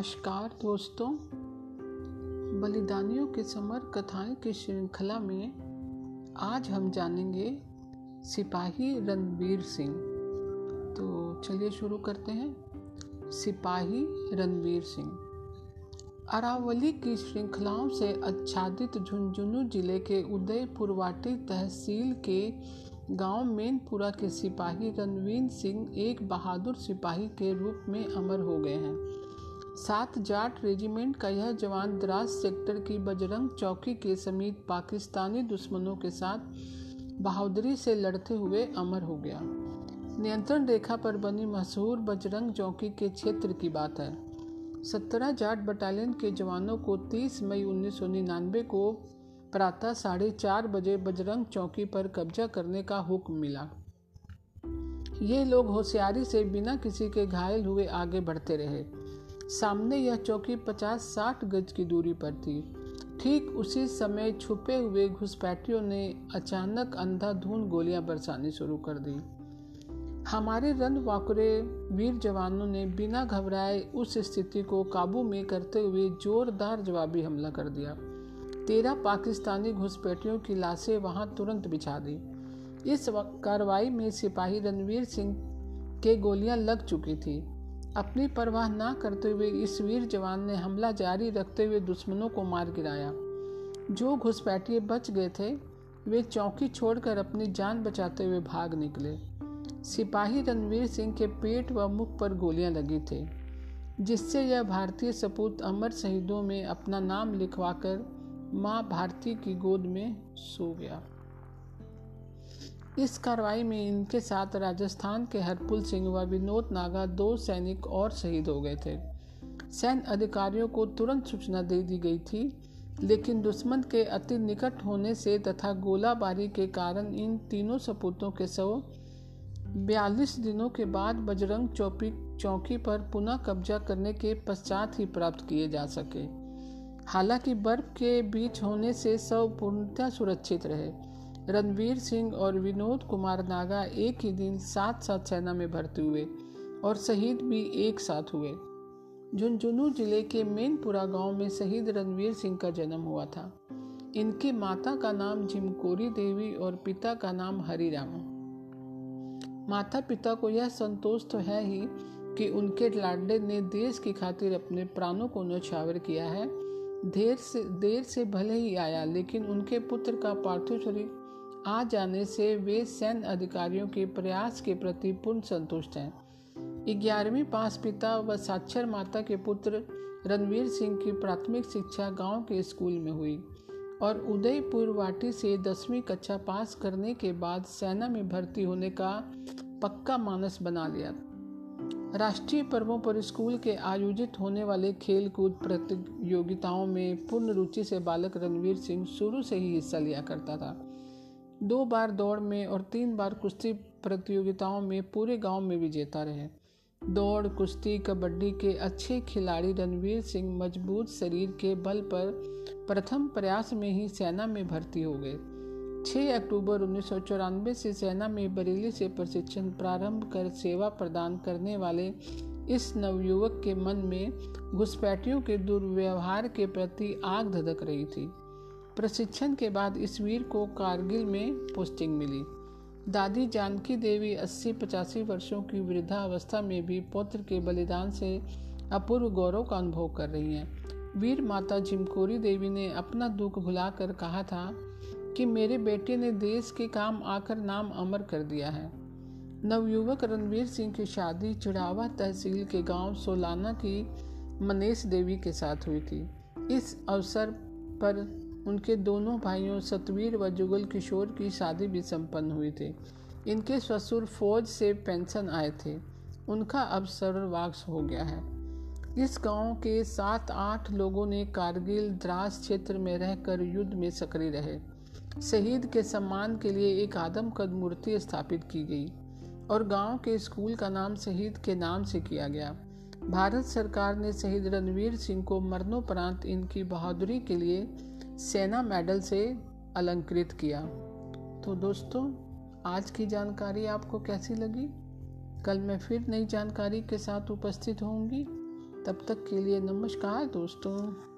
नमस्कार दोस्तों। बलिदानियों के समर कथाएँ की श्रृंखला में आज हम जानेंगे सिपाही रणवीर सिंह। तो चलिए शुरू करते हैं। सिपाही रणवीर सिंह। अरावली की श्रृंखलाओं से आच्छादित झुंझुनू ज़िले के उदयपुरवाटी तहसील के गाँव मेनपुरा के सिपाही रणवीर सिंह एक बहादुर सिपाही के रूप में अमर हो गए हैं। सात जाट रेजिमेंट का यह जवान द्रास सेक्टर की बजरंग चौकी के समीप पाकिस्तानी दुश्मनों के साथ बहादुरी से लड़ते हुए अमर हो गया। नियंत्रण रेखा पर बनी मशहूर बजरंग चौकी के क्षेत्र की बात है। सत्रह जाट बटालियन के जवानों को 30 मई उन्नीस सौ निन्यानवे को प्रातः साढ़े चार बजे बजरंग चौकी पर कब्जा करने का हुक्म मिला। ये लोग होशियारी से बिना किसी के घायल हुए आगे बढ़ते रहे। सामने यह चौकी 50-60 गज की दूरी पर थी। ठीक उसी समय छुपे हुए घुसपैठियों ने अचानक अंधाधुंध गोलियाँ बरसानी शुरू कर दी। हमारे रन वाकुरे वीर जवानों ने बिना घबराए उस स्थिति को काबू में करते हुए जोरदार जवाबी हमला कर दिया। तेरह पाकिस्तानी घुसपैठियों की लाशें वहाँ तुरंत बिछा दी। इस कार्रवाई में सिपाही रणवीर सिंह के गोलियाँ लग चुकी थी। अपनी परवाह ना करते हुए इस वीर जवान ने हमला जारी रखते हुए दुश्मनों को मार गिराया। जो घुसपैठिए बच गए थे, वे चौकी छोड़कर अपनी जान बचाते हुए भाग निकले। सिपाही रणवीर सिंह के पेट व मुख पर गोलियाँ लगी थी, जिससे यह भारतीय सपूत अमर शहीदों में अपना नाम लिखवाकर माँ भारती की गोद में सो गया। इस कार्रवाई में इनके साथ राजस्थान के हरपुल सिंह व विनोद नागा दो सैनिक और शहीद हो गए थे। सैन्य अधिकारियों को तुरंत सूचना दे दी गई थी, लेकिन दुश्मन के अति निकट होने से तथा गोलाबारी के कारण इन तीनों सपूतों के शव बयालीस दिनों के बाद बजरंग चौकी चौकी पर पुनः कब्जा करने के पश्चात ही प्राप्त किए जा सके। हालाँकि बर्फ़ के बीच होने से सब पूर्णतः सुरक्षित रहे। रणवीर सिंह और विनोद कुमार नागा एक ही दिन साथ साथ सेना में भर्ती हुए और शहीद भी एक साथ हुए। झुंझुनू ज़िले के मेनपुरा गाँव में शहीद रणवीर सिंह का जन्म हुआ था। इनकी माता का नाम झिमकोरी देवी और पिता का नाम हरिराम। माता पिता को यह संतोष तो है ही कि उनके लाडले ने देश की खातिर अपने प्राणों को नौछावर किया है। देर से देर से भले ही आया, लेकिन उनके पुत्र का पार्थिव शरीर आ जाने से वे सैन्य अधिकारियों के प्रयास के प्रति पूर्ण संतुष्ट हैं। ग्यारहवीं पास पिता व साक्षर माता के पुत्र रणवीर सिंह की प्राथमिक शिक्षा गाँव के स्कूल में हुई और उदयपुर वाटी से दसवीं कक्षा पास करने के बाद सेना में भर्ती होने का पक्का मानस बना लिया। राष्ट्रीय पर्वों पर स्कूल के आयोजित होने वाले खेल कूद प्रतियोगिताओं में पूर्ण रुचि से बालक रणवीर सिंह शुरू से ही हिस्सा लिया करता था। दो बार दौड़ में और तीन बार कुश्ती प्रतियोगिताओं में पूरे गाँव में विजेता रहे। दौड़, कुश्ती, कबड्डी के अच्छे खिलाड़ी रणवीर सिंह मज़बूत शरीर के बल पर प्रथम प्रयास में ही सेना में भर्ती हो गए। 6 अक्टूबर उन्नीस सौ चौरानवे से सेना में बरेली से प्रशिक्षण प्रारंभ कर सेवा प्रदान करने वाले इस नवयुवक के मन में घुसपैठियों के दुर्व्यवहार के प्रति आग धधक रही थी। प्रशिक्षण के बाद इस वीर को कारगिल में पोस्टिंग मिली। दादी जानकी देवी 80-85 वर्षों की वृद्धावस्था में भी पुत्र के बलिदान से अपूर्व गौरव का अनुभव कर रही हैं। वीर माता झिमकोरी देवी ने अपना दुख भुलाकर कहा था कि मेरे बेटे ने देश के काम आकर नाम अमर कर दिया है। नवयुवक रणवीर सिंह की शादी चिड़ावा तहसील के गाँव सोलाना की मनेश देवी के साथ हुई थी। इस अवसर पर उनके दोनों भाइयों सतवीर व जुगल किशोर की शादी भी संपन्न हुई थी। इनके ससुर फौज से पेंशन आए थे। उनका अब सर्ववास हो गया है। इस गाँव के सात आठ लोगों ने कारगिल द्रास क्षेत्र में रहकर युद्ध में सक्रिय रहे। शहीद के सम्मान के लिए एक आदमकद मूर्ति स्थापित की गई और गाँव के स्कूल का नाम शहीद के नाम से किया गया। भारत सरकार ने शहीद रणवीर सिंह को मरणोपरांत इनकी बहादुरी के लिए सेना मेडल से अलंकृत किया। तो दोस्तों, आज की जानकारी आपको कैसी लगी? कल मैं फिर नई जानकारी के साथ उपस्थित होंगी। तब तक के लिए नमस्कार दोस्तों।